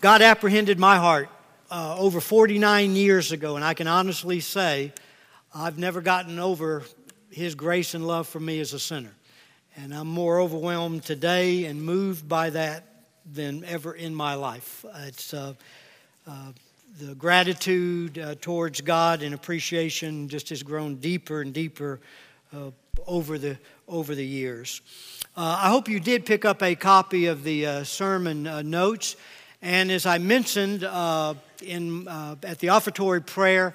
God apprehended my heart uh, over 49 years ago, and I can honestly say I've never gotten over His grace and love for me as a sinner. And I'm more overwhelmed today and moved by that than ever in my life. It's uh, uh, the gratitude uh, towards God and appreciation just has grown deeper and deeper uh, over the over the years. Uh, I hope you did pick up a copy of the sermon notes. And as I mentioned uh, in, uh, at the offertory prayer,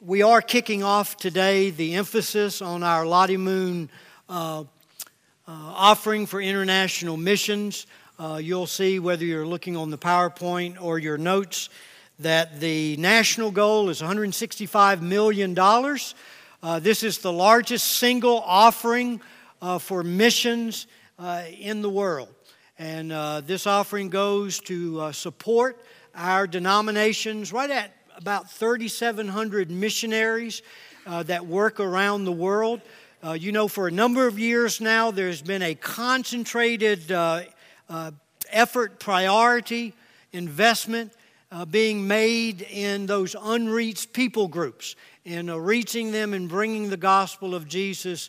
we are kicking off today the emphasis on our Lottie Moon uh, uh offering for international missions. Uh, you'll see whether you're looking on the PowerPoint or your notes that the national goal is $165 million. Uh, this is the largest single offering for missions in the world. And uh, this offering goes to uh, support our denominations, right at about 3,700 missionaries uh, that work around the world. Uh, you know, for a number of years now, there's been a concentrated uh, uh, effort, priority, investment being made in those unreached people groups, in reaching them and bringing the gospel of Jesus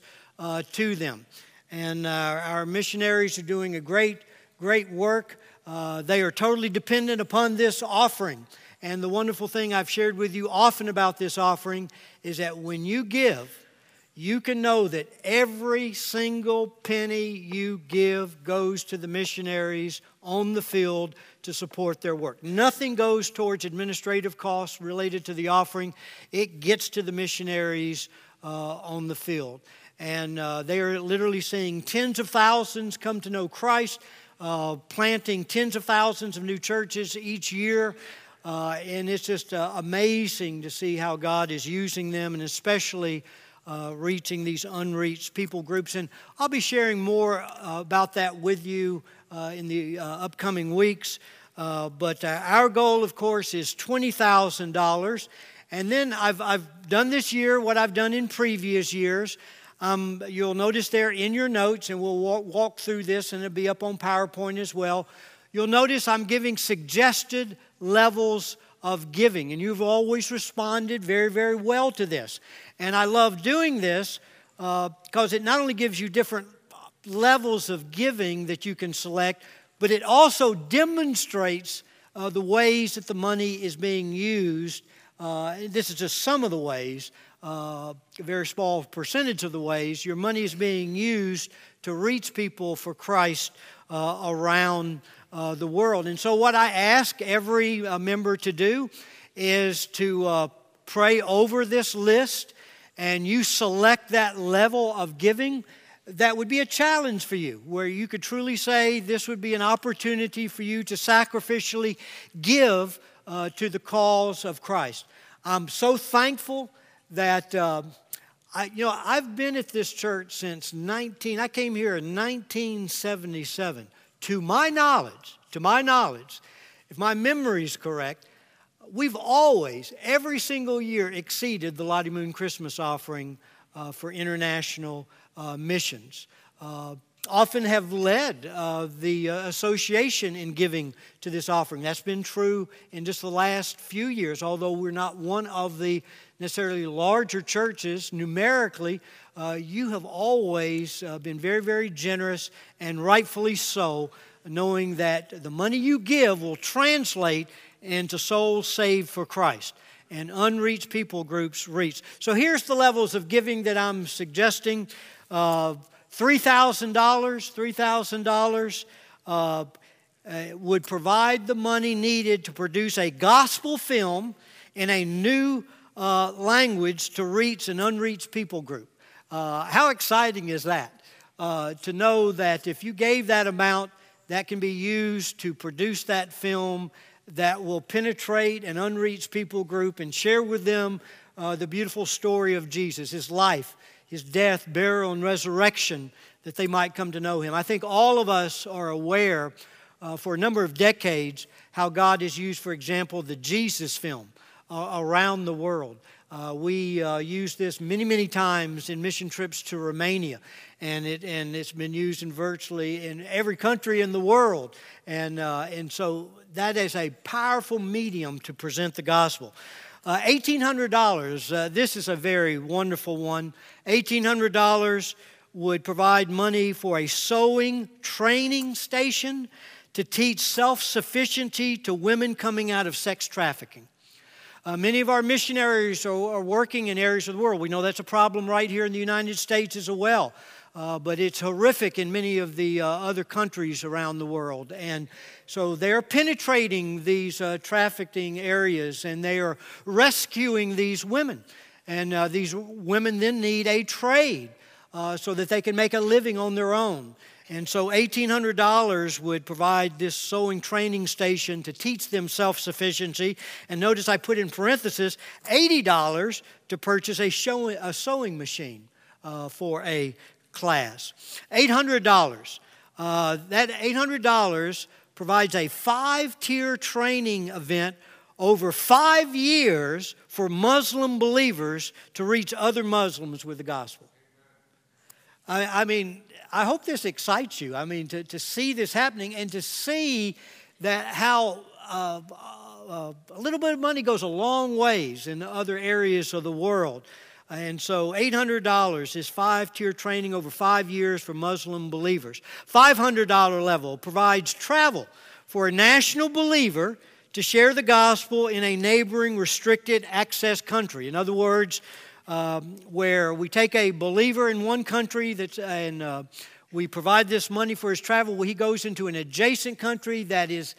to them. And our missionaries are doing a great great work. Uh, they are totally dependent upon this offering. And the wonderful thing I've shared with you often about this offering is that when you give, you can know that every single penny you give goes to the missionaries on the field to support their work. Nothing goes towards administrative costs related to the offering, it gets to the missionaries uh, on the field. And uh, they are literally seeing tens of thousands come to know Christ uh, planting tens of thousands of new churches each year. Uh, and it's just uh, amazing to see how God is using them and especially uh, reaching these unreached people groups. And I'll be sharing more uh, about that with you uh, in the upcoming weeks. but our goal, of course, is $20,000. And then I've, I've done this year what I've done in previous years. Um, you'll notice there in your notes, and we'll walk, walk through this, and it'll be up on PowerPoint as well. You'll notice I'm giving suggested levels of giving, and you've always responded very, very well to this. And I love doing this because uh, it not only gives you different levels of giving that you can select, but it also demonstrates uh, the ways that the money is being used. Uh, this is just some of the ways uh, a very small percentage of the ways, your money is being used to reach people for Christ uh, around uh, the world. And so, what I ask every uh, member to do is to uh, pray over this list and you select that level of giving. That would be a challenge for you, where you could truly say this would be an opportunity for you to sacrificially give to the cause of Christ. I'm so thankful that uh, I, you know I've been at this church since 19. I came here in 1977. To my knowledge, to my knowledge, if my memory is correct, we've always, every single year, exceeded the Lottie Moon Christmas offering uh, for international uh, missions. Uh, often have led uh, the uh, association in giving to this offering. That's been true in just the last few years, although we're not one of the necessarily larger churches numerically. Uh, you have always uh, been very, very generous and rightfully so, knowing that the money you give will translate into souls saved for Christ and unreached people groups reached. So here's the levels of giving that I'm suggesting. Uh, $3,000, $3,000 uh, uh, would provide the money needed to produce a gospel film in a new uh, language to reach an unreached people group. Uh, how exciting is that? Uh, to know that if you gave that amount, that can be used to produce that film that will penetrate an unreached people group and share with them the beautiful story of Jesus, his life, his death, burial, and resurrection, that they might come to know him. I think all of us are aware uh, for a number of decades how God has used, for example, the Jesus film uh, around the world. Uh, we uh, use this many, many times in mission trips to Romania, and, it, and it's been used in virtually in every country in the world. And, uh, and so that is a powerful medium to present the gospel. Uh, $1,800, uh, this is a very wonderful one. $1,800 would provide money for a sewing training station to teach self sufficiency to women coming out of sex trafficking. Uh, many of our missionaries are, are, working in areas of the world. We know that's a problem right here in the United States as well. Uh, but it's horrific in many of the uh, other countries around the world. And so they're penetrating these uh, trafficking areas and they are rescuing these women. And uh, these women then need a trade uh, so that they can make a living on their own. And so $1,800 would provide this sewing training station to teach them self sufficiency. And notice I put in parenthesis $80 to purchase a, a sewing machine uh, for a class. $800. Uh, that $800 provides a five tier training event over five years for Muslim believers to reach other Muslims with the gospel. I, I mean, I hope this excites you. I mean, to, to see this happening and to see that how uh, uh, a little bit of money goes a long ways in other areas of the world. And so $800 is five tier training over five years for Muslim believers. $500 level provides travel for a national believer to share the gospel in a neighboring restricted access country. In other words, um, where we take a believer in one country that's, and uh, we provide this money for his travel, well, he goes into an adjacent country that is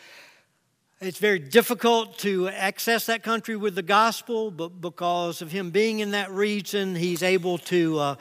it's very difficult to access that country with the gospel, but because of him being in that region, he's able to uh,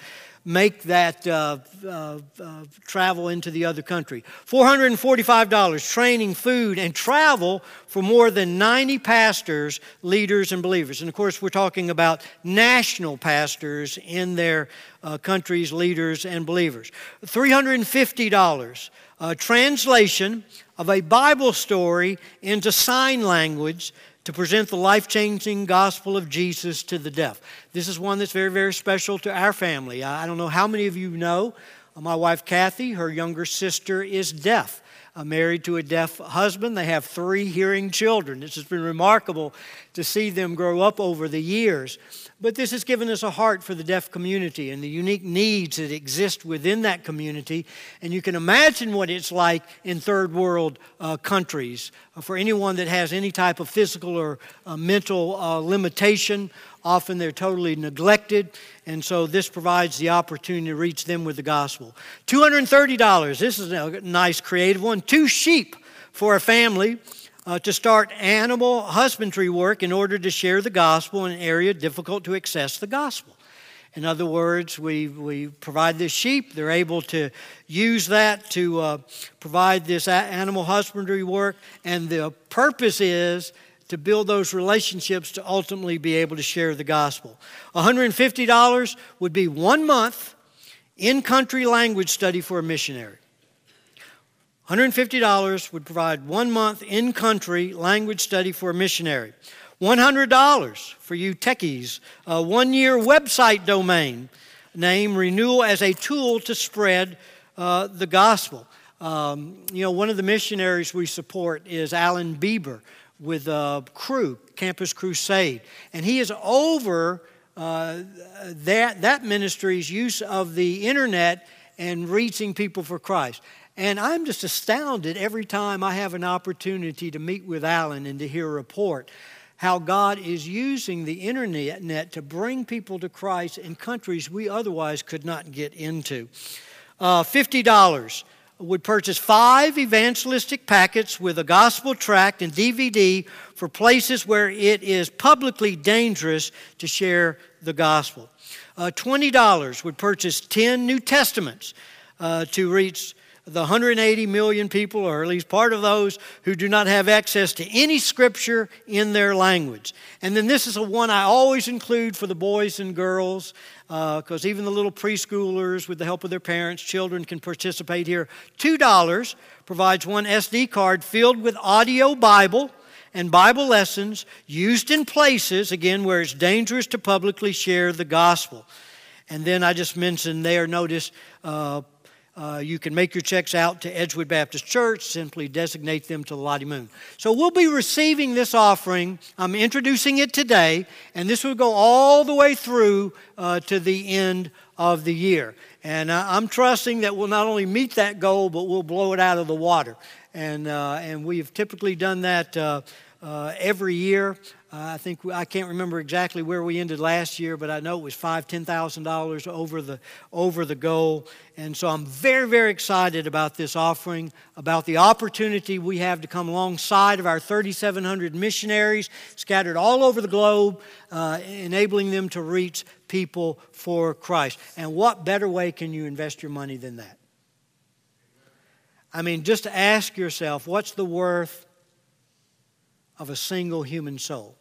make that uh, uh, uh travel into the other country. $445 training, food, and travel for more than 90 pastors, leaders, and believers. And of course, we're talking about national pastors in their uh, countries, leaders, and believers. $350 uh, translation of a Bible story into sign language to present the life changing gospel of Jesus to the deaf. This is one that's very, very special to our family. I don't know how many of you know. Uh, my wife Kathy, her younger sister, is deaf. Married to a deaf husband. They have three hearing children. This has been remarkable to see them grow up over the years. But this has given us a heart for the deaf community and the unique needs that exist within that community. And you can imagine what it's like in third world uh, countries uh, for anyone that has any type of physical or uh, mental uh, limitation. Often they're totally neglected, and so this provides the opportunity to reach them with the gospel. $230, this is a nice creative one. Two sheep for a family uh, to start animal husbandry work in order to share the gospel in an area difficult to access the gospel. In other words, we, we provide this sheep. They're able to use that to uh, provide this animal husbandry work. And the purpose is to build those relationships to ultimately be able to share the gospel. $150 would be one month in country language study for a missionary. $150 would provide one month in country language study for a missionary. $100 for you techies, a one year website domain name renewal as a tool to spread uh, the gospel. Um, you know, one of the missionaries we support is Alan Bieber with a Cru, Campus Crusade. And he is over uh, that, that ministry's use of the internet and reaching people for Christ. And I'm just astounded every time I have an opportunity to meet with Alan and to hear a report how God is using the internet to bring people to Christ in countries we otherwise could not get into. Uh, $50 would purchase five evangelistic packets with a gospel tract and DVD for places where it is publicly dangerous to share the gospel. Uh, $20 would purchase 10 New Testaments uh, to reach the 180 million people, or at least part of those, who do not have access to any scripture in their language. And then this is a one I always include for the boys and girls, because uh, even the little preschoolers, with the help of their parents, children can participate here. $2 provides one SD card filled with audio Bible and Bible lessons used in places, again, where it's dangerous to publicly share the gospel. And then I just mentioned there, notice uh, uh, you can make your checks out to Edgewood Baptist Church, simply designate them to the Lottie Moon. So we'll be receiving this offering. I'm introducing it today, and this will go all the way through uh, to the end of the year. And uh, I'm trusting that we'll not only meet that goal, but we'll blow it out of the water. And, uh, and we've typically done that uh, every year. Uh, I think I can't remember exactly where we ended last year, but I know it was five, ten thousand dollars over the over the goal, and so I'm very, very excited about this offering, about the opportunity we have to come alongside of our 3,700 missionaries scattered all over the globe, uh, enabling them to reach people for Christ. And what better way can you invest your money than that? I mean, just ask yourself, what's the worth of a single human soul?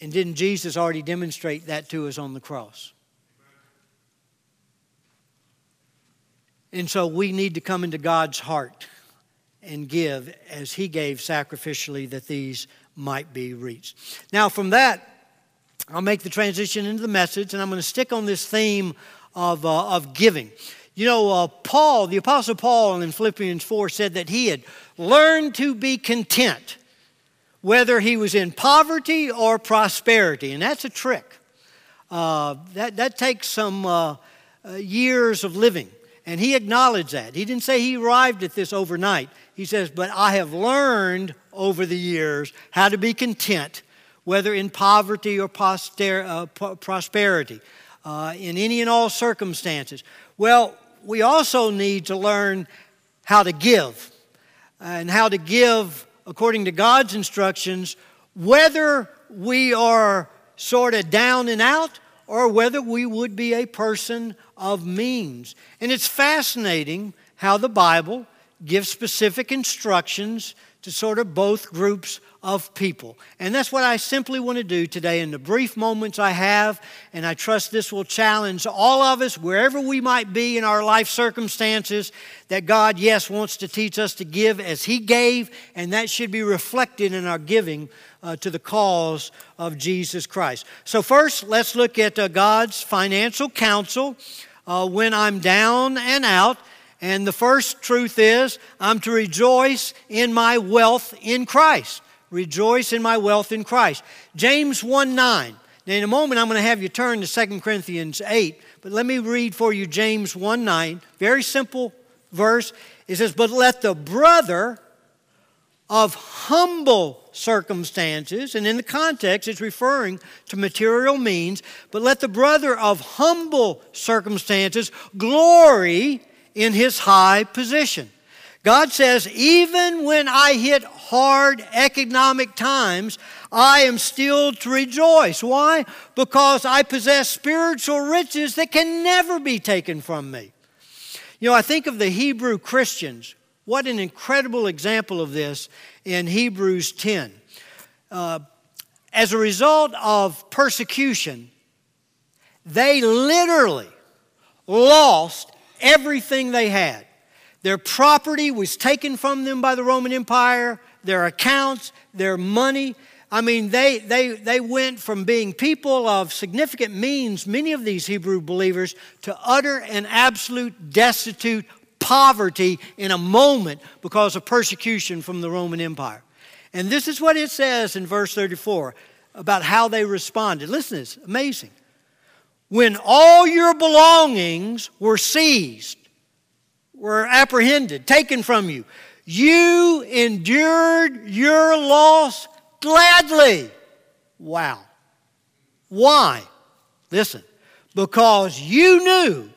And didn't Jesus already demonstrate that to us on the cross? And so we need to come into God's heart and give as He gave sacrificially that these might be reached. Now, from that, I'll make the transition into the message, and I'm going to stick on this theme of, uh, of giving. You know, uh, Paul, the Apostle Paul in Philippians 4 said that he had learned to be content whether he was in poverty or prosperity. And that's a trick. Uh, that, that takes some uh, uh, years of living. And he acknowledged that. He didn't say he arrived at this overnight. He says, But I have learned over the years how to be content, whether in poverty or poster- uh, prosperity, uh, in any and all circumstances. Well, we also need to learn how to give and how to give according to God's instructions, whether we are sort of down and out or whether we would be a person of means. And it's fascinating how the Bible gives specific instructions to sort of both groups of people. And that's what I simply want to do today in the brief moments I have. And I trust this will challenge all of us, wherever we might be in our life circumstances, that God, yes, wants to teach us to give as He gave, and that should be reflected in our giving uh, to the cause of Jesus Christ. So, first, let's look at uh, God's financial counsel uh, when I'm down and out. And the first truth is, I'm to rejoice in my wealth in Christ. Rejoice in my wealth in Christ. James 1 9. Now, in a moment, I'm going to have you turn to 2 Corinthians 8, but let me read for you James 1 9. Very simple verse. It says, But let the brother of humble circumstances, and in the context, it's referring to material means, but let the brother of humble circumstances glory in his high position. God says, even when I hit hard economic times, I am still to rejoice. Why? Because I possess spiritual riches that can never be taken from me. You know, I think of the Hebrew Christians. What an incredible example of this in Hebrews 10. Uh, as a result of persecution, they literally lost everything they had. Their property was taken from them by the Roman Empire, their accounts, their money. I mean, they, they, they went from being people of significant means, many of these Hebrew believers, to utter and absolute destitute poverty in a moment because of persecution from the Roman Empire. And this is what it says in verse 34 about how they responded. Listen, it's amazing. When all your belongings were seized, were apprehended, taken from you, you endured your loss gladly. Wow. Why? Listen, because you knew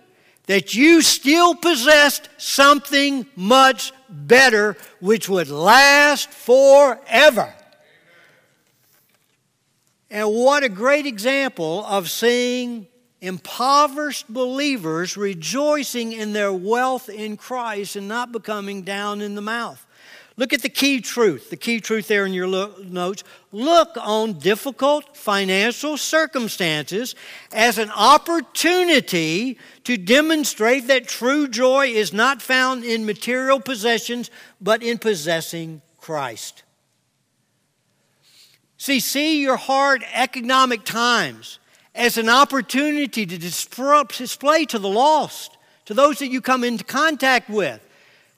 that you still possessed something much better which would last forever. And what a great example of seeing impoverished believers rejoicing in their wealth in Christ and not becoming down in the mouth. Look at the key truth, the key truth there in your notes. Look on difficult financial circumstances as an opportunity to demonstrate that true joy is not found in material possessions, but in possessing Christ. See, see your hard economic times as an opportunity to display to the lost, to those that you come into contact with,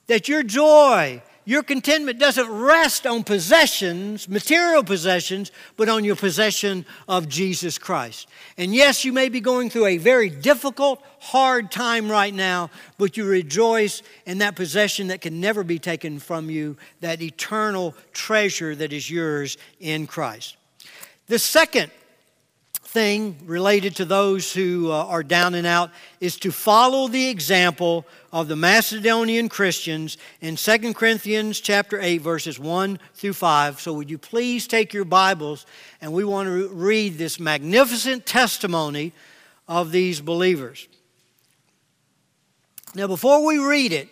that your joy your contentment doesn't rest on possessions, material possessions, but on your possession of Jesus Christ. And yes, you may be going through a very difficult, hard time right now, but you rejoice in that possession that can never be taken from you, that eternal treasure that is yours in Christ. The second thing related to those who uh, are down and out is to follow the example of the Macedonian Christians in 2 Corinthians chapter 8 verses 1 through 5. So would you please take your Bibles and we want to read this magnificent testimony of these believers. Now before we read it,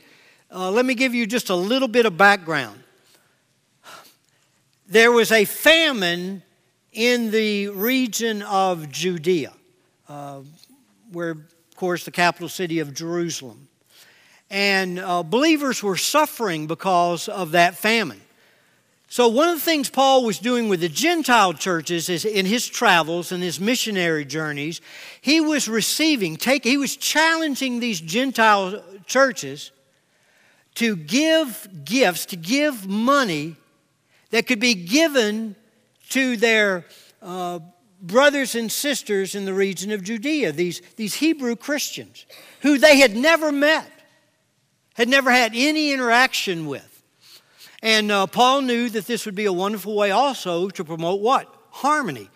uh, let me give you just a little bit of background. There was a famine in the region of Judea, uh, where, of course, the capital city of Jerusalem. And uh, believers were suffering because of that famine. So, one of the things Paul was doing with the Gentile churches is in his travels and his missionary journeys, he was receiving, take, he was challenging these Gentile churches to give gifts, to give money that could be given to their uh, brothers and sisters in the region of Judea, these, these Hebrew Christians who they had never met, had never had any interaction with. And uh, Paul knew that this would be a wonderful way also to promote what? Harmony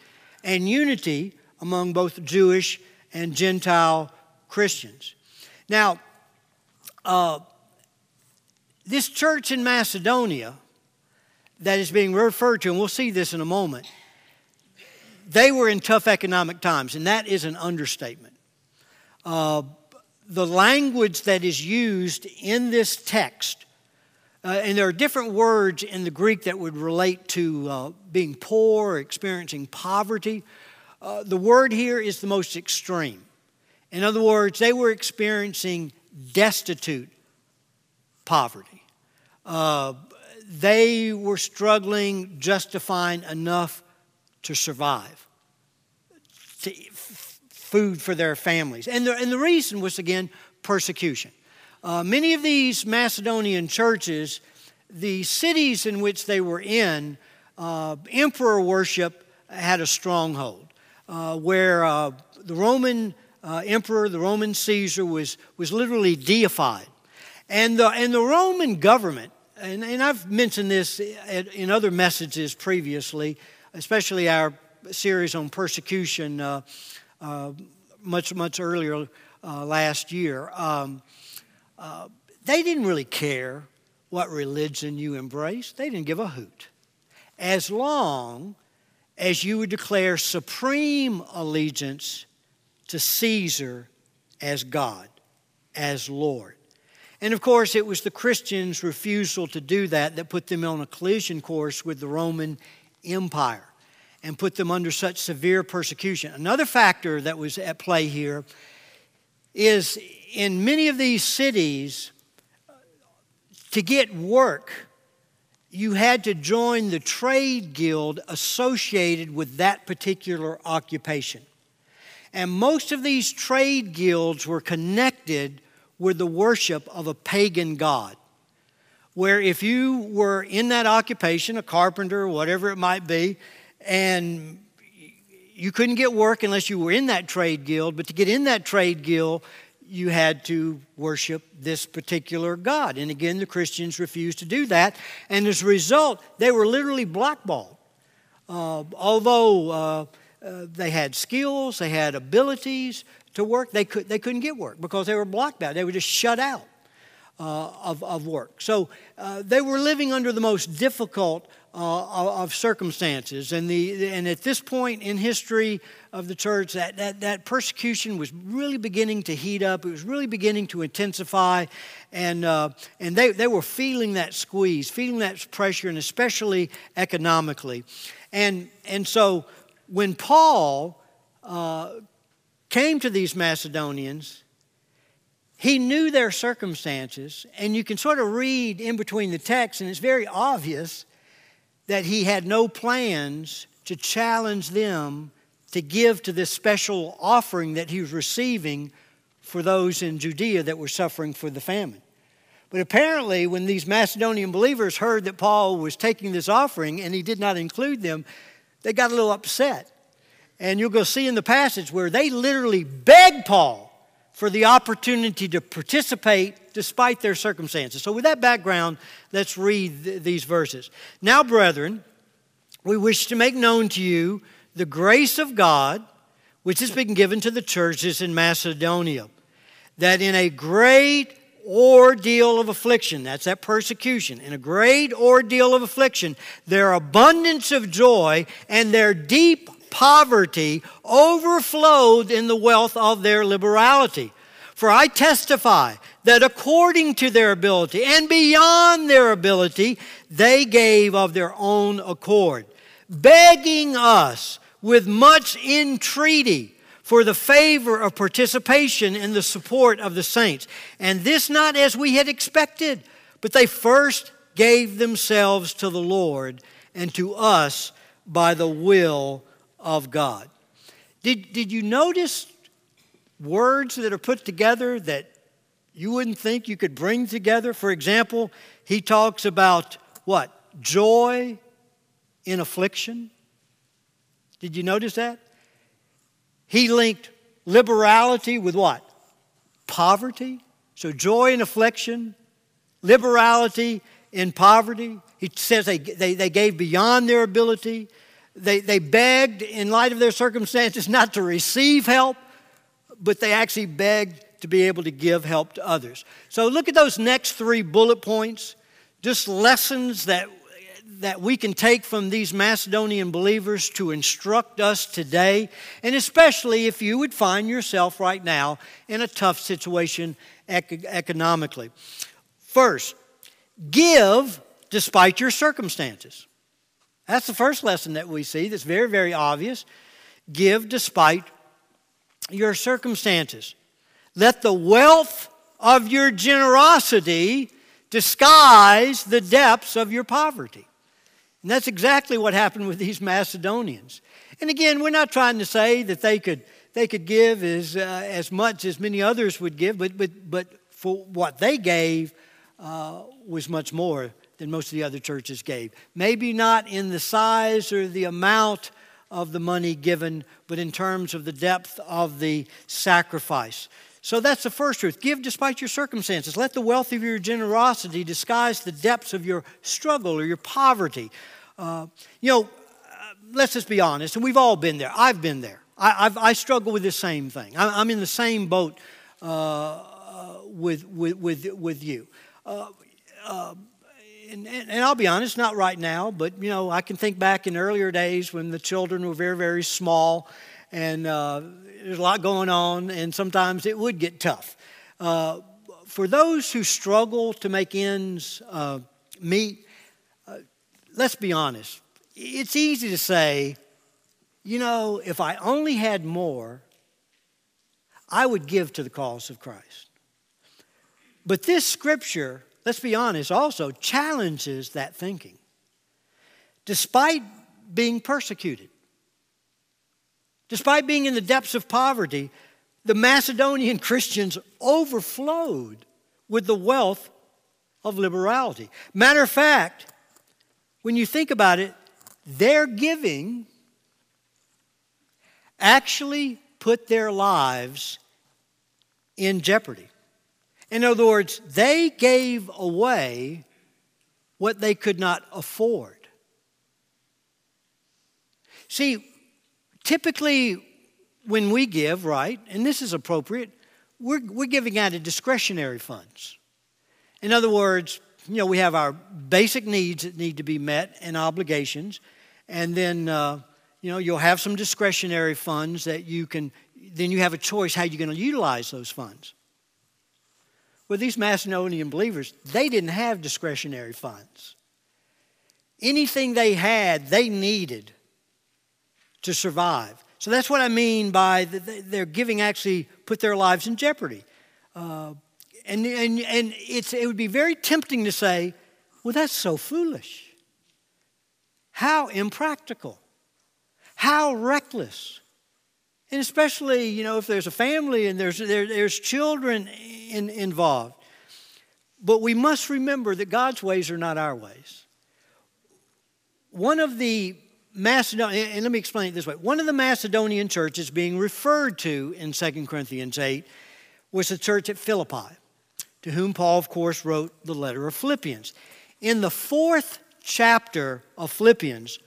and unity among both Jewish and Gentile Christians. Now, uh, this church in Macedonia that is being referred to, and we'll see this in a moment, they were in tough economic times, and that is an understatement. Uh, the language that is used in this text, uh, and there are different words in the Greek that would relate to uh, being poor, or experiencing poverty. Uh, the word here is the most extreme. In other words, they were experiencing destitute poverty. Uh, they were struggling just to find enough to survive, to food for their families. And the, and the reason was, again, persecution. Uh, many of these Macedonian churches, the cities in which they were in, uh, emperor worship had a stronghold uh, where uh, the Roman uh, emperor, the Roman Caesar, was, was literally deified. And the, and the Roman government and, and I've mentioned this in other messages previously, especially our series on persecution uh, uh, much, much earlier uh, last year. Um, uh, they didn't really care what religion you embraced, they didn't give a hoot. As long as you would declare supreme allegiance to Caesar as God, as Lord. And of course, it was the Christians' refusal to do that that put them on a collision course with the Roman Empire and put them under such severe persecution. Another factor that was at play here is in many of these cities, to get work, you had to join the trade guild associated with that particular occupation. And most of these trade guilds were connected with the worship of a pagan god. Where if you were in that occupation, a carpenter, whatever it might be, and you couldn't get work unless you were in that trade guild, but to get in that trade guild, you had to worship this particular God. And again, the Christians refused to do that. And as a result, they were literally blackballed. Uh, although uh, uh, they had skills, they had abilities, to work, they, could, they couldn't get work because they were blocked out. They were just shut out uh, of, of work. So uh, they were living under the most difficult uh, of circumstances. And, the, and at this point in history of the church, that, that, that persecution was really beginning to heat up. It was really beginning to intensify. And, uh, and they, they were feeling that squeeze, feeling that pressure, and especially economically. And, and so when Paul uh, came to these Macedonians, he knew their circumstances, and you can sort of read in between the text, and it's very obvious that he had no plans to challenge them to give to this special offering that he was receiving for those in Judea that were suffering for the famine. But apparently, when these Macedonian believers heard that Paul was taking this offering and he did not include them, they got a little upset. And you'll go see in the passage where they literally beg Paul for the opportunity to participate despite their circumstances. So, with that background, let's read th- these verses. Now, brethren, we wish to make known to you the grace of God which has been given to the churches in Macedonia, that in a great ordeal of affliction, that's that persecution, in a great ordeal of affliction, their abundance of joy and their deep poverty overflowed in the wealth of their liberality. For I testify that according to their ability and beyond their ability, they gave of their own accord, begging us with much entreaty for the favor of participation in the support of the saints. And this not as we had expected, but they first gave themselves to the Lord and to us by the will of God. Did, did you notice words that are put together that you wouldn't think you could bring together? For example, he talks about what? Joy in affliction. Did you notice that? He linked liberality with what? Poverty. So joy in affliction, liberality in poverty. He says they, they, they gave beyond their ability. They, they begged, in light of their circumstances, not to receive help, but they actually begged to be able to give help to others. So look at those next three bullet points, just lessons that that we can take from these Macedonian believers to instruct us today, and especially if you would find yourself right now in a tough situation economically. First, give despite your circumstances. That's the first lesson that we see that's very, very obvious. Give despite your circumstances. Let the wealth of your generosity disguise the depths of your poverty. And that's exactly what happened with these Macedonians. And again, we're not trying to say that they could, they could give as, uh, as much as many others would give, but, but, but for what they gave uh, was much more than most of the other churches gave. Maybe not in the size or the amount of the money given, but in terms of the depth of the sacrifice. So that's the first truth. Give despite your circumstances. Let the wealth of your generosity disguise the depths of your struggle or your poverty. Uh, you know, uh, let's just be honest, and we've all been there. I've been there. I, i struggle with the same thing. I, am in the same boat uh, with, with, with, with you. Uh, uh, and, and, I'll be honest, not right now, but you know, I can think back in earlier days when the children were very, very small, and uh, there's a lot going on, and sometimes it would get tough. Uh, for those who struggle to make ends uh, meet, let's be honest. It's easy to say, you know, if I only had more, I would give to the cause of Christ. But this scripture, let's be honest, also challenges that thinking. Despite being persecuted, despite being in the depths of poverty, the Macedonian Christians overflowed with the wealth of liberality. Matter of fact, when you think about it, their giving actually put their lives in jeopardy. In other words, they gave away what they could not afford. See, typically when we give, right, and this is appropriate, we're, we're giving out of discretionary funds. In other words, you know, we have our basic needs that need to be met and obligations, and then, uh, you know, you'll have some discretionary funds that you can, then you have a choice how you're going to utilize those funds. Well, these Macedonian believers, they didn't have discretionary funds. Anything they had, they needed to survive. So that's what I mean by their giving actually put their lives in jeopardy. Uh, and, and, and it would be very tempting to say, well, that's so foolish. How impractical. How reckless. And especially, you know, if there's a family and there's, there, there's children in, involved. But we must remember that God's ways are not our ways. One of the Macedonian, and let me explain it this way one of the Macedonian churches being referred to in 2 Corinthians 8 was the church at Philippi, to whom Paul, of course, wrote the letter of Philippians. In the fourth chapter of Philippians,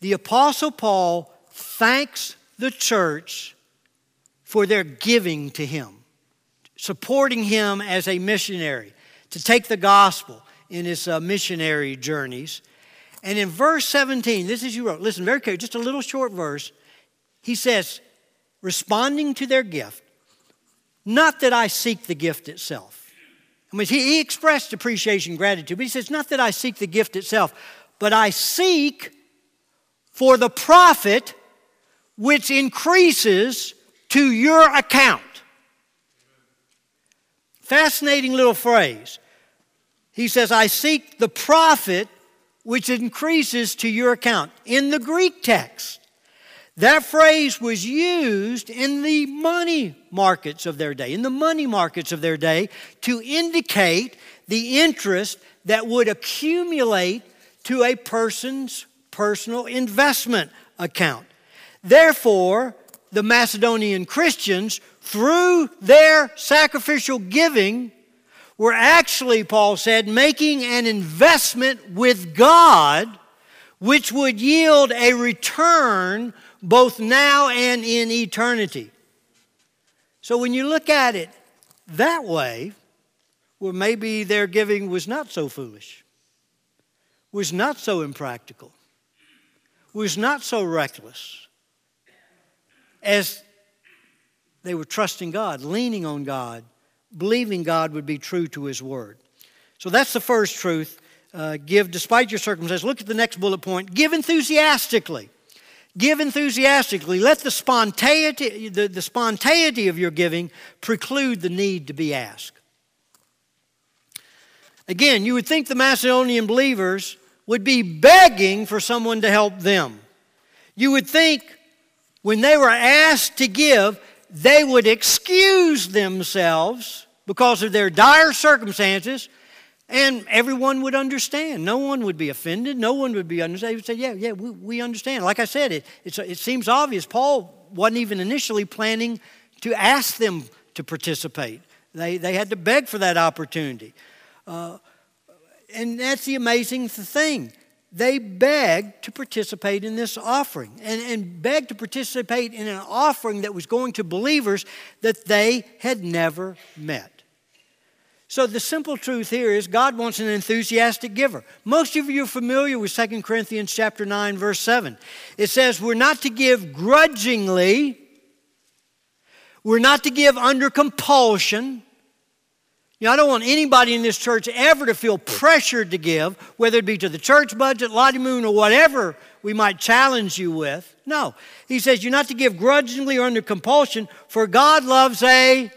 the Apostle Paul thanks the church for their giving to him, supporting him as a missionary to take the gospel in his uh, missionary journeys. And in verse 17, this is you wrote, listen very carefully, just a little short verse. He says, responding to their gift, not that I seek the gift itself. I mean, he, he expressed appreciation, gratitude, but he says, not that I seek the gift itself, but I seek for the profit which increases to your account. Fascinating little phrase. He says, I seek the profit which increases to your account. In the Greek text, that phrase was used in the money markets of their day, in the money markets of their day, to indicate the interest that would accumulate to a person's personal investment account. Therefore, the Macedonian Christians, through their sacrificial giving, were actually, Paul said, making an investment with God which would yield a return both now and in eternity. So when you look at it that way, well, maybe their giving was not so foolish, was not so impractical, was not so reckless as they were trusting God, leaning on God, believing God would be true to His word. So that's the first truth. Uh, give despite your circumstances. Look at the next bullet point. Give enthusiastically. Give enthusiastically. Let the spontaneity, the, the spontaneity of your giving preclude the need to be asked. Again, you would think the Macedonian believers would be begging for someone to help them. You would think when they were asked to give, they would excuse themselves because of their dire circumstances, and everyone would understand. No one would be offended. No one would be understand. They would say, "Yeah, yeah, we, we understand." Like I said, it it seems obvious. Paul wasn't even initially planning to ask them to participate. They they had to beg for that opportunity, uh, and that's the amazing thing they begged to participate in this offering and, and begged to participate in an offering that was going to believers that they had never met. So the simple truth here is God wants an enthusiastic giver. Most of you are familiar with 2 Corinthians chapter 9 verse 7. It says we're not to give grudgingly. We're not to give under compulsion. You know, I don't want anybody in this church ever to feel pressured to give, whether it be to the church budget, Lottie Moon, or whatever we might challenge you with. No. He says you're not to give grudgingly or under compulsion, for God loves a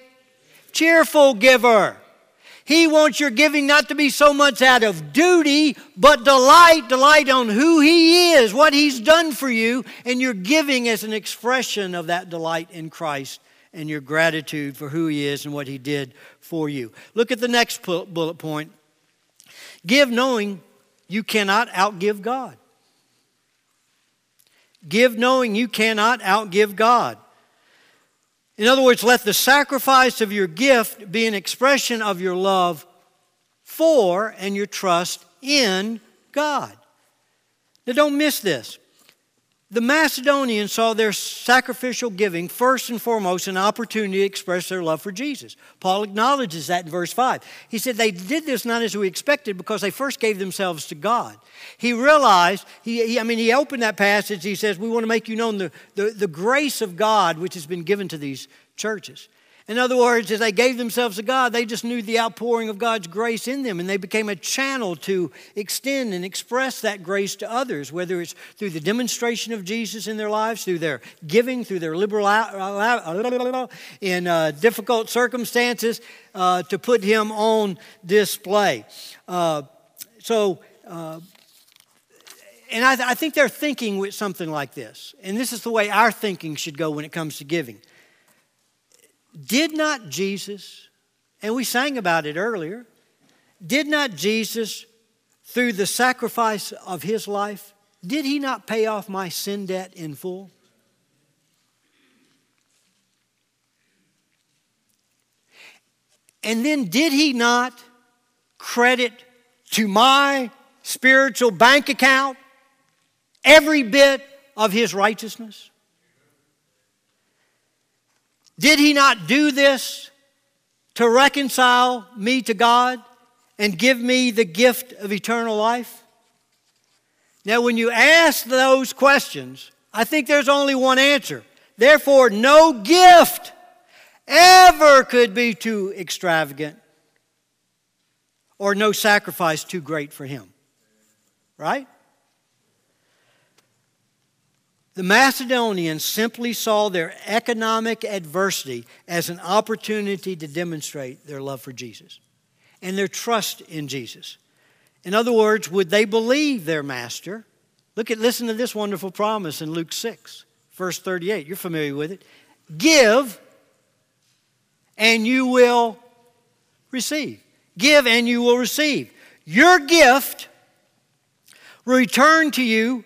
cheerful giver. He wants your giving not to be so much out of duty, but delight, delight on who He is, what He's done for you, and your giving as an expression of that delight in Christ and your gratitude for who He is and what He did for you. Look at the next bullet point give knowing you cannot outgive God. Give knowing you cannot outgive God. In other words, let the sacrifice of your gift be an expression of your love for and your trust in God. Now, don't miss this. The Macedonians saw their sacrificial giving first and foremost an opportunity to express their love for Jesus. Paul acknowledges that in verse 5. He said they did this not as we expected because they first gave themselves to God. He realized, he, he I mean, he opened that passage. He says, We want to make you known the, the, the grace of God which has been given to these churches. In other words, as they gave themselves to God, they just knew the outpouring of God's grace in them, and they became a channel to extend and express that grace to others, whether it's through the demonstration of Jesus in their lives, through their giving, through their liberal in uh, difficult circumstances, uh, to put Him on display. Uh, so, uh, and I, th- I think they're thinking with something like this. And this is the way our thinking should go when it comes to giving. Did not Jesus, and we sang about it earlier, did not Jesus, through the sacrifice of his life, did he not pay off my sin debt in full? And then did he not credit to my spiritual bank account every bit of his righteousness? Did he not do this to reconcile me to God and give me the gift of eternal life? Now, when you ask those questions, I think there's only one answer. Therefore, no gift ever could be too extravagant or no sacrifice too great for him. Right? The Macedonians simply saw their economic adversity as an opportunity to demonstrate their love for Jesus and their trust in Jesus. In other words, would they believe their master? Look at listen to this wonderful promise in Luke 6, verse 38. You're familiar with it. Give and you will receive. Give and you will receive. Your gift return to you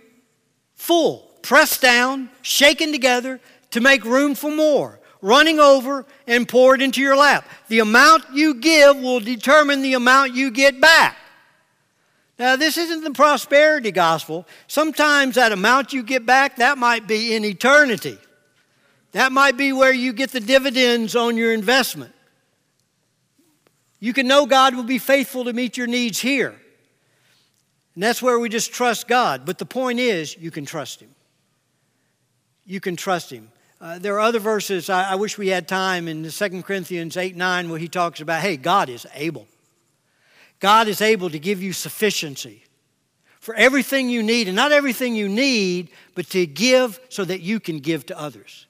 full pressed down, shaken together to make room for more, running over and poured into your lap. The amount you give will determine the amount you get back. Now, this isn't the prosperity gospel. Sometimes that amount you get back, that might be in eternity. That might be where you get the dividends on your investment. You can know God will be faithful to meet your needs here. And that's where we just trust God. But the point is, you can trust Him you can trust him. Uh, there are other verses, I, I, wish we had time in 2 Corinthians 8 9, where he talks about, hey, God is able. God is able to give you sufficiency for everything you need, and not everything you need, but to give so that you can give to others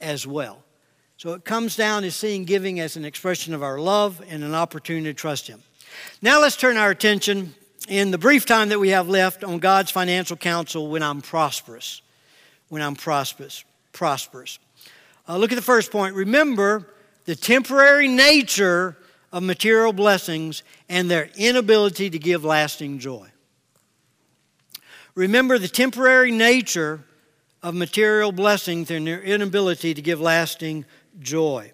as well. So it comes down to seeing giving as an expression of our love and an opportunity to trust Him. Now let's turn our attention in the brief time that we have left on God's financial counsel when I'm prosperous when I'm prosperous. prosperous. Uh, look at the first point. Remember the temporary nature of material blessings and their inability to give lasting joy. Remember the temporary nature of material blessings and their inability to give lasting joy.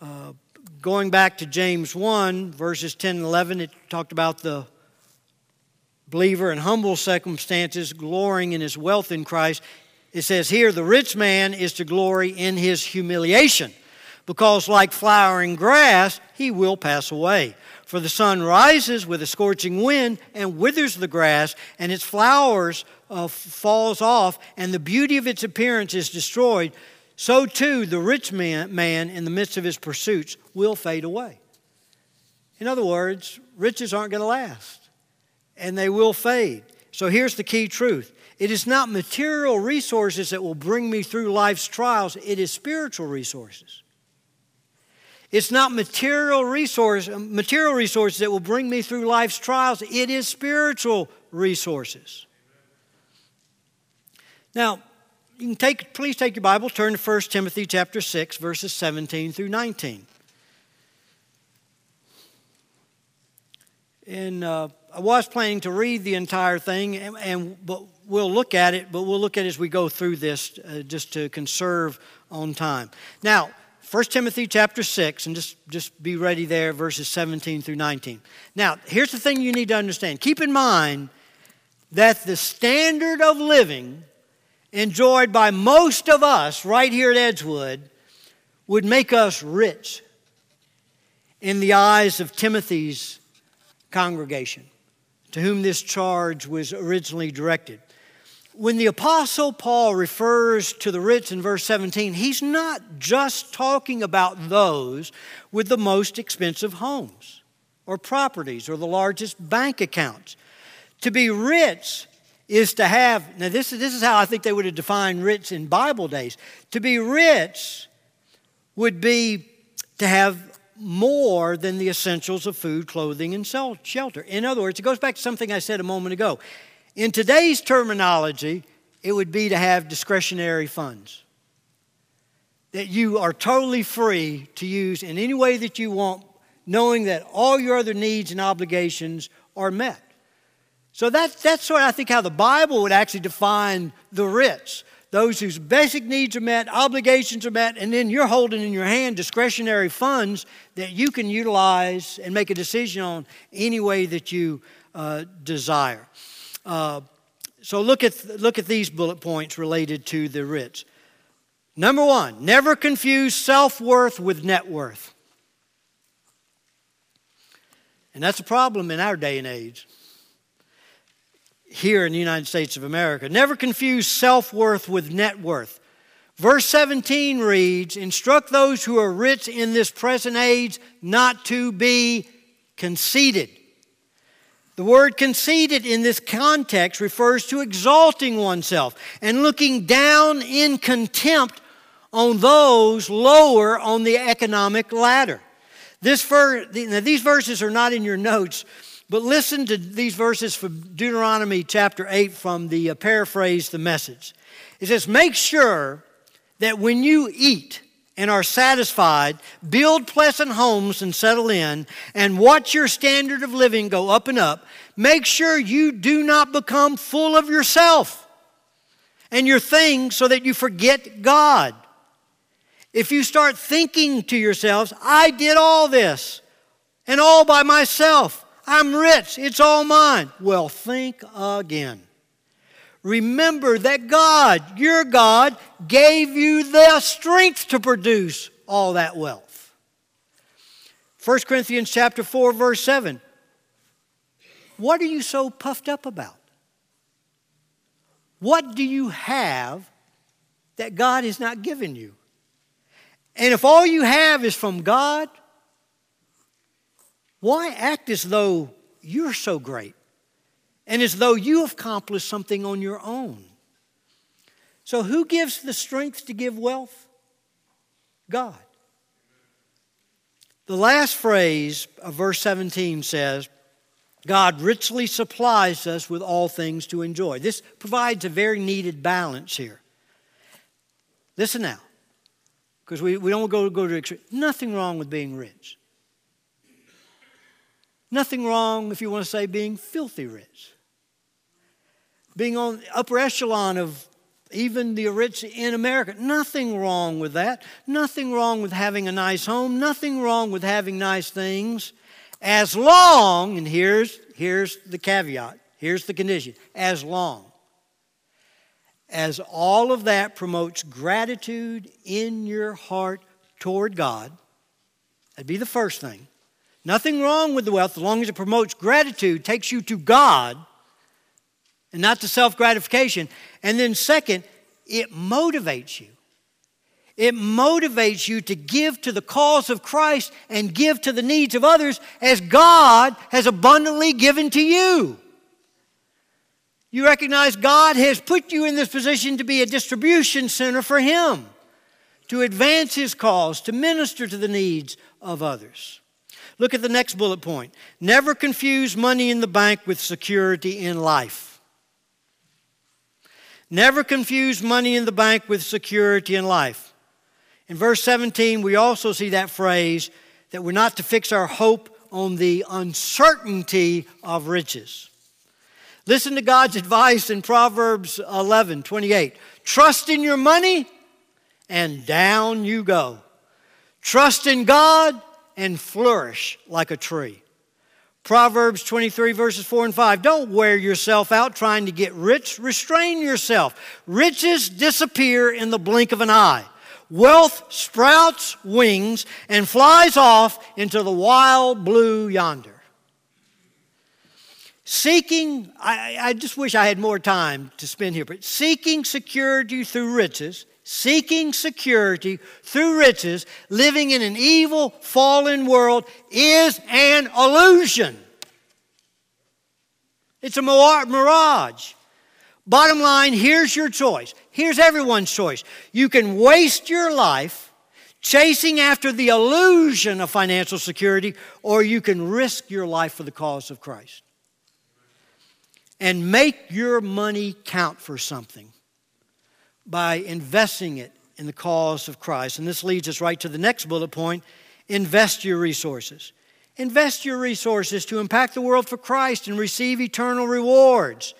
Uh, going back to James 1, verses 10 and 11, it talked about the believer in humble circumstances, glorying in his wealth in Christ. It says here, the rich man is to glory in his humiliation, because like flowering grass, he will pass away. For the sun rises with a scorching wind and withers the grass, and its flowers uh, falls off, and the beauty of its appearance is destroyed. So too, the rich man, man in the midst of his pursuits will fade away. In other words, riches aren't going to last, and they will fade. So here's the key truth it is not material resources that will bring me through life's trials, it is spiritual resources. It's not material resource, material resources that will bring me through life's trials. It is spiritual resources. Now, you can take, please take your Bible, turn to 1 Timothy chapter 6, verses 17 through 19. And uh, I was planning to read the entire thing, and, and but we'll look at it, but we'll look at it as we go through this uh, just to conserve on time. Now, 1 Timothy chapter 6, and just, just be ready there, verses 17 through 19. Now, here's the thing you need to understand. Keep in mind that the standard of living enjoyed by most of us right here at Edgewood would make us rich in the eyes of Timothy's congregation, to whom this charge was originally directed when the Apostle Paul refers to the rich in verse 17, he's not just talking about those with the most expensive homes or properties or the largest bank accounts. To be rich is to have, now, this is, this is how I think they would have defined rich in Bible days. To be rich would be to have more than the essentials of food, clothing, and shelter. In other words, it goes back to something I said a moment ago In today's terminology, it would be to have discretionary funds that you are totally free to use in any way that you want, knowing that all your other needs and obligations are met. So that, that's sort of, I think, how the Bible would actually define the rich those whose basic needs are met, obligations are met, and then you're holding in your hand discretionary funds that you can utilize and make a decision on any way that you uh, desire. Uh, so look at, look at these bullet points related to the rich. Number one, never confuse self worth with net worth. And that's a problem in our day and age here in the United States of America. Never confuse self worth with net worth. Verse 17 reads Instruct those who are rich in this present age not to be conceited. The word conceited in this context refers to exalting oneself and looking down in contempt on those lower on the economic ladder. This ver- these verses are not in your notes, but listen to these verses from Deuteronomy chapter 8 from the uh, paraphrase, the message. It says, Make sure that when you eat and are satisfied, build pleasant homes and settle in, and watch your standard of living go up and up. Make sure you do not become full of yourself and your things so that you forget God. If you start thinking to yourselves, I did all this and all by myself, I'm rich, it's all mine. Well, think again. Remember that God, your God, gave you the strength to produce all that wealth. 1 Corinthians chapter 4 verse 7. What are you so puffed up about? What do you have that God has not given you? And if all you have is from God, why act as though you're so great and as though you accomplished something on your own? So, who gives the strength to give wealth? God. The last phrase of verse 17 says, God richly supplies us with all things to enjoy. This provides a very needed balance here. Listen now, because we, we don't go, go to extreme. Nothing wrong with being rich. Nothing wrong, if you want to say, being filthy rich. Being on the upper echelon of even the rich in America. Nothing wrong with that. Nothing wrong with having a nice home. Nothing wrong with having nice things. As long, and here's, here's the caveat, here's the condition, as long as all of that promotes gratitude in your heart toward God, that'd be the first thing. Nothing wrong with the wealth as long as it promotes gratitude, takes you to God and not the self gratification. And then, second, it motivates you. It motivates you to give to the cause of Christ and give to the needs of others as God has abundantly given to you. You recognize God has put you in this position to be a distribution center for Him, to advance His cause, to minister to the needs of others. Look at the next bullet point. Never confuse money in the bank with security in life. Never confuse money in the bank with security in life. In verse 17, we also see that phrase that we're not to fix our hope on the uncertainty of riches. Listen to God's advice in Proverbs 11 28. Trust in your money, and down you go. Trust in God, and flourish like a tree. Proverbs 23, verses 4 and 5. Don't wear yourself out trying to get rich. Restrain yourself. Riches disappear in the blink of an eye. Wealth sprouts wings and flies off into the wild blue yonder. Seeking, I, I just wish I had more time to spend here, but seeking security through riches seeking security through riches, living in an evil, fallen world, is an illusion. It's a mirage. Bottom line, here's your choice. Here's everyone's choice. You can waste your life chasing after the illusion of financial security, or you can risk your life for the cause of Christ. and make your money count for something by investing it in the cause of Christ. And this leads us right to the next bullet point invest your resources. Invest your resources to impact the world for Christ and receive eternal rewards.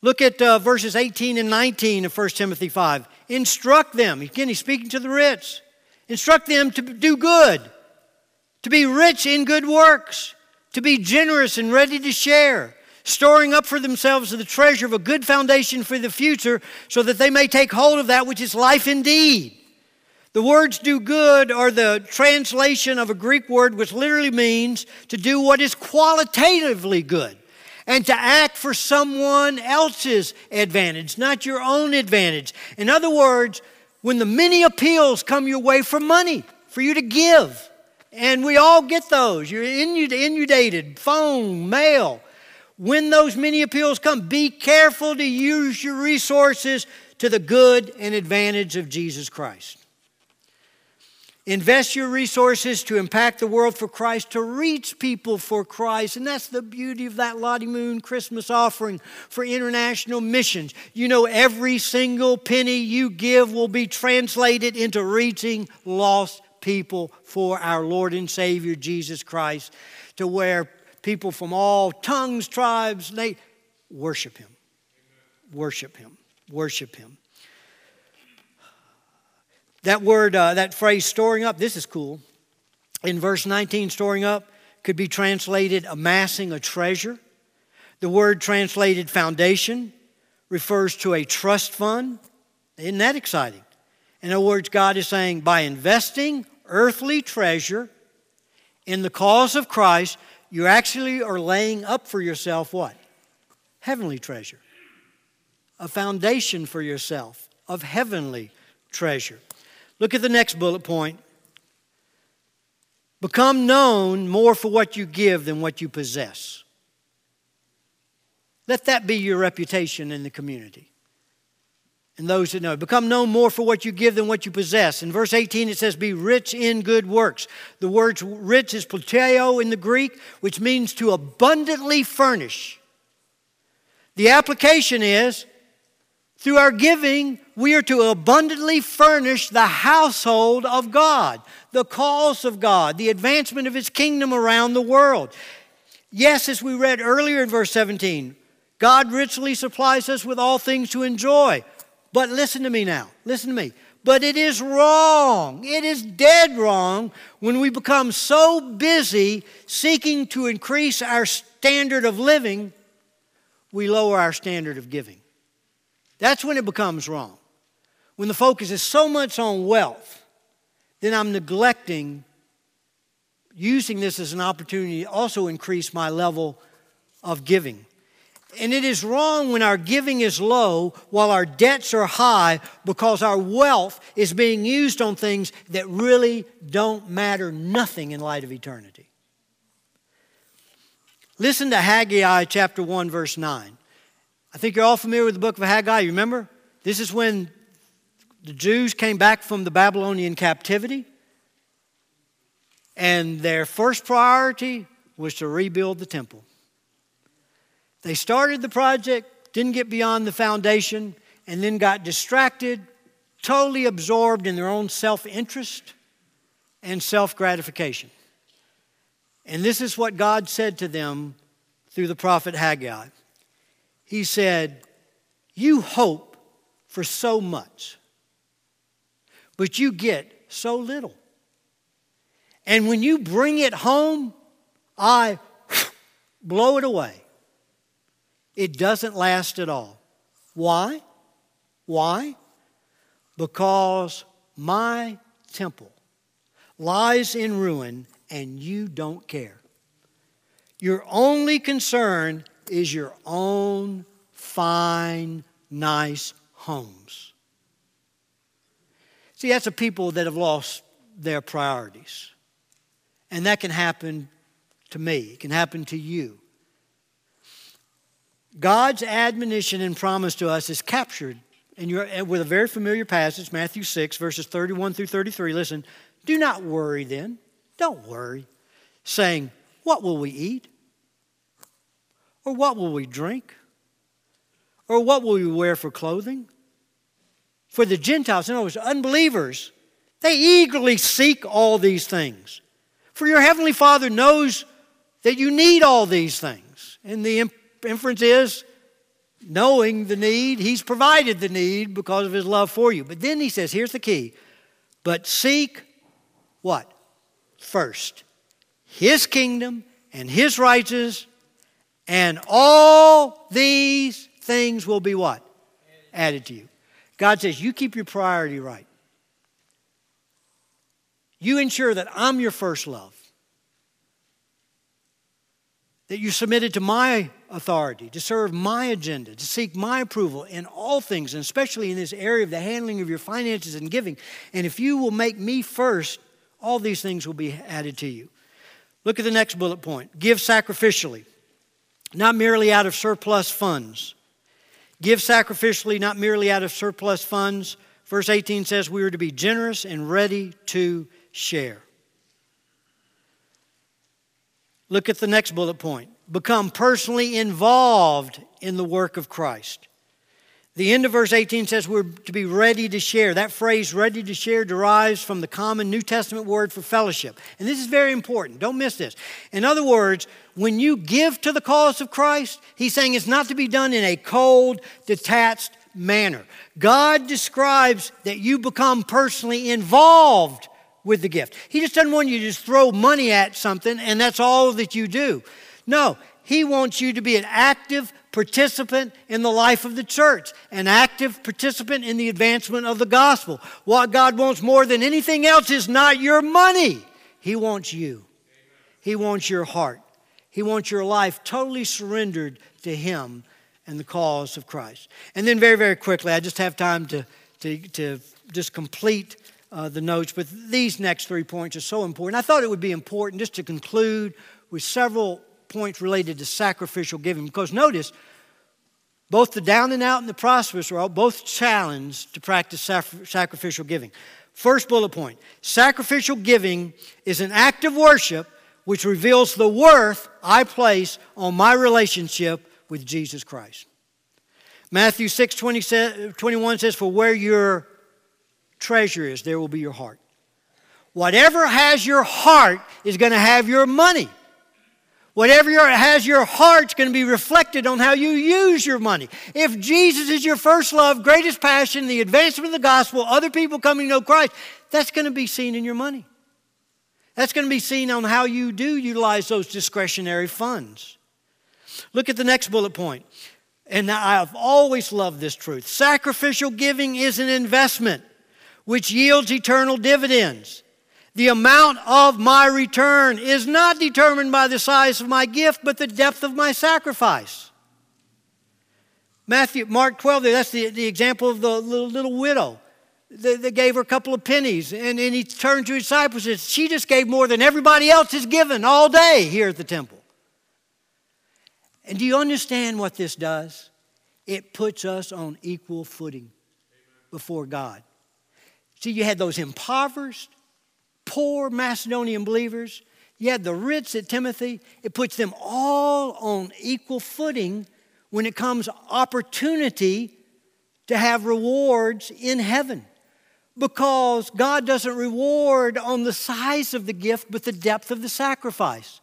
Look at uh, verses 18 and 19 of 1 Timothy 5. Instruct them. Again, he's speaking to the rich. Instruct them to do good, to be rich in good works, to be generous and ready to share, storing up for themselves the treasure of a good foundation for the future, so that they may take hold of that which is life indeed. The words do good are the translation of a Greek word which literally means to do what is qualitatively good and to act for someone else's advantage, not your own advantage. In other words, when the many appeals come your way for money, for you to give, and we all get those, you're inundated, phone, mail. When those many appeals come, be careful to use your resources to the good and advantage of Jesus Christ. Invest your resources to impact the world for Christ, to reach people for Christ. And that's the beauty of that Lottie Moon Christmas offering for international missions. You know, every single penny you give will be translated into reaching lost people for our Lord and Savior Jesus Christ, to where people from all tongues, tribes, they worship Him. Worship Him. Worship Him. That word, uh, that phrase, storing up, this is cool. In verse 19, storing up could be translated amassing a treasure. The word translated foundation refers to a trust fund. Isn't that exciting? In other words, God is saying by investing earthly treasure in the cause of Christ, you actually are laying up for yourself what? Heavenly treasure. A foundation for yourself of heavenly treasure. Look at the next bullet point. Become known more for what you give than what you possess. Let that be your reputation in the community. And those that know. Become known more for what you give than what you possess. In verse 18, it says, Be rich in good works. The word rich is pluteo in the Greek, which means to abundantly furnish. The application is through our giving, we are to abundantly furnish the household of God, the cause of God, the advancement of His kingdom around the world. Yes, as we read earlier in verse 17, God richly supplies us with all things to enjoy. But listen to me now. Listen to me. But it is wrong. It is dead wrong when we become so busy seeking to increase our standard of living, we lower our standard of giving. That's when it becomes wrong. When the focus is so much on wealth, then I'm neglecting using this as an opportunity to also increase my level of giving. And it is wrong when our giving is low while our debts are high because our wealth is being used on things that really don't matter nothing in light of eternity. Listen to Haggai chapter 1, verse 9. I think you're all familiar with the book of Haggai. You remember? This is when the Jews came back from the Babylonian captivity, and their first priority was to rebuild the temple. They started the project, didn't get beyond the foundation, and then got distracted, totally absorbed in their own self interest and self gratification. And this is what God said to them through the prophet Haggai he said, You hope for so much, but you get so little. And when you bring it home, I blow it away. It doesn't last at all. Why? Why? Because my temple lies in ruin and you don't care. Your only concern is your own fine, nice homes. See, that's a people that have lost their priorities. And that can happen to me, it can happen to you. God's admonition and promise to us is captured in your, eh, with a very familiar passage, Matthew 6, verses 31 through 33. Listen, do not worry then. Don't worry, saying, What will we eat? Or what will we drink? Or what will we wear for clothing? For the Gentiles, in other words, unbelievers, they eagerly seek all these things. For your heavenly Father knows that you need all these things. And the inference is knowing the need, He's provided the need because of His love for you. But then He says, here's the key. But seek what? First, His kingdom and His righteousness, and all these things will be what? Added to you. God says, you keep your priority right. You ensure that I'm your first love. That you're submitted to my authority, to serve my agenda, to seek my approval in all things, and especially in this area of the handling of your finances and giving. And if you will make me first, all these things will be added to you. Look at the next bullet point give sacrificially, not merely out of surplus funds. Give sacrificially, not merely out of surplus funds. Verse 18 says we are to be generous and ready to share. Look at the next bullet point become personally involved in the work of Christ. The end of verse 18 says we're to be ready to share. That phrase, ready to share, derives from the common New Testament word for fellowship. And this is very important. Don't miss this. In other words, when you give to the cause of Christ, he's saying it's not to be done in a cold, detached manner. God describes that you become personally involved with the gift. He just doesn't want you to just throw money at something and that's all that you do. No, He wants you to be an active participant in the life of the church, an active participant in the advancement of the gospel. What God wants more than anything else is not your money, He wants you. He wants your heart. He wants your life totally surrendered to Him and the cause of Christ. And then, very, very quickly, I just have time to, to, to just complete uh, the notes, but these next three points are so important. I thought it would be important just to conclude with several points related to sacrificial giving because notice, both the down and out and the prosperous are all both challenged to practice sacrificial giving. First bullet point sacrificial giving is an act of worship which reveals the worth I place on my relationship with Jesus Christ. Matthew 6 20, 21 says, For where your treasure is, there will be your heart. Whatever has your heart is going to have your money. Whatever your, has your heart's going to be reflected on how you use your money. If Jesus is your first love, greatest passion, the advancement of the gospel, other people coming to know Christ, that's going to be seen in your money. That's going to be seen on how you do utilize those discretionary funds. Look at the next bullet point. And I've always loved this truth. Sacrificial giving is an investment which yields eternal dividends. The amount of my return is not determined by the size of my gift, but the depth of my sacrifice. Matthew, Mark 12, that's the, the example of the little, little widow. They, gave her a couple of pennies, and, and he turned to his disciples and said, She just gave more than everybody else has given all day here at the temple. And do you understand what this does? It puts us on equal footing before God. See, you had those impoverished, poor Macedonian believers. You had the rich at Timothy. It puts them all on equal footing when it comes opportunity to have rewards in heaven. Because God doesn't reward on the size of the gift, but the depth of the sacrifice.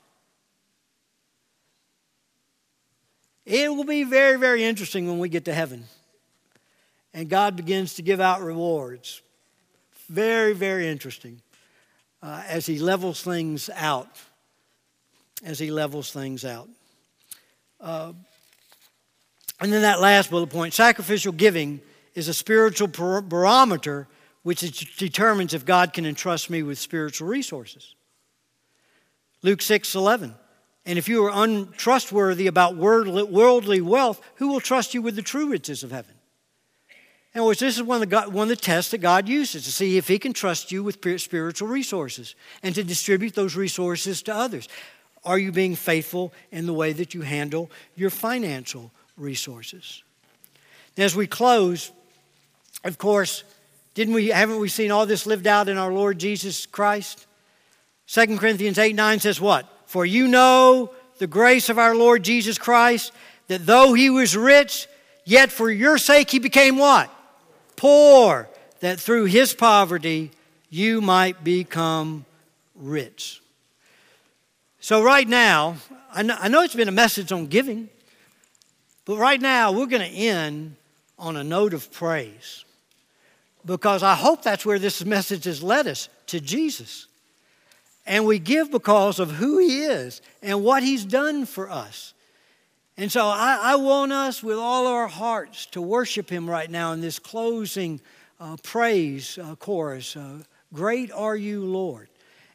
It will be very, very interesting when we get to heaven and God begins to give out rewards. Very, very interesting uh, as he levels things out. As he levels things out. Uh, and then that last bullet point sacrificial giving is a spiritual barometer which determines if God can entrust me with spiritual resources. Luke 6 11. And if you are untrustworthy about worldly wealth, who will trust you with the true riches of heaven? In other words, this is one of, the God, one of the tests that God uses to see if He can trust you with spiritual resources and to distribute those resources to others. Are you being faithful in the way that you handle your financial resources? as we close, of course, didn't we, haven't we seen all this lived out in our Lord Jesus Christ? 2 Corinthians 8 9 says what? For you know the grace of our Lord Jesus Christ, that though he was rich, yet for your sake he became what? Poor, that through his poverty you might become rich. So, right now, I know, it's been a message on giving, but right now we're going to end on a note of praise because I hope that's where this message has led us to Jesus. And we give because of who He is and what He's done for us. And so I, I want us with all our hearts to worship Him right now in this closing uh, praise uh, chorus. Uh, Great are you, Lord.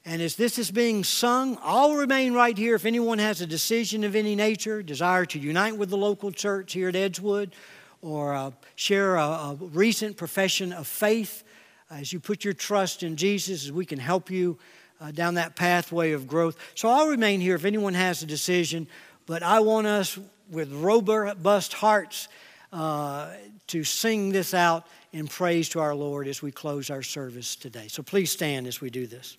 And as this is being sung, I'll remain right here. If anyone has a decision of any nature, desire to unite with the local church here at Edgewood, or uh, share a, a, recent profession of faith, as you put your trust in Jesus, as we can help you uh, down that pathway of growth. So I'll remain here if anyone has a decision, but I want us with robust hearts uh, to sing this out in praise to our Lord as we close our service today. So please stand as we do this.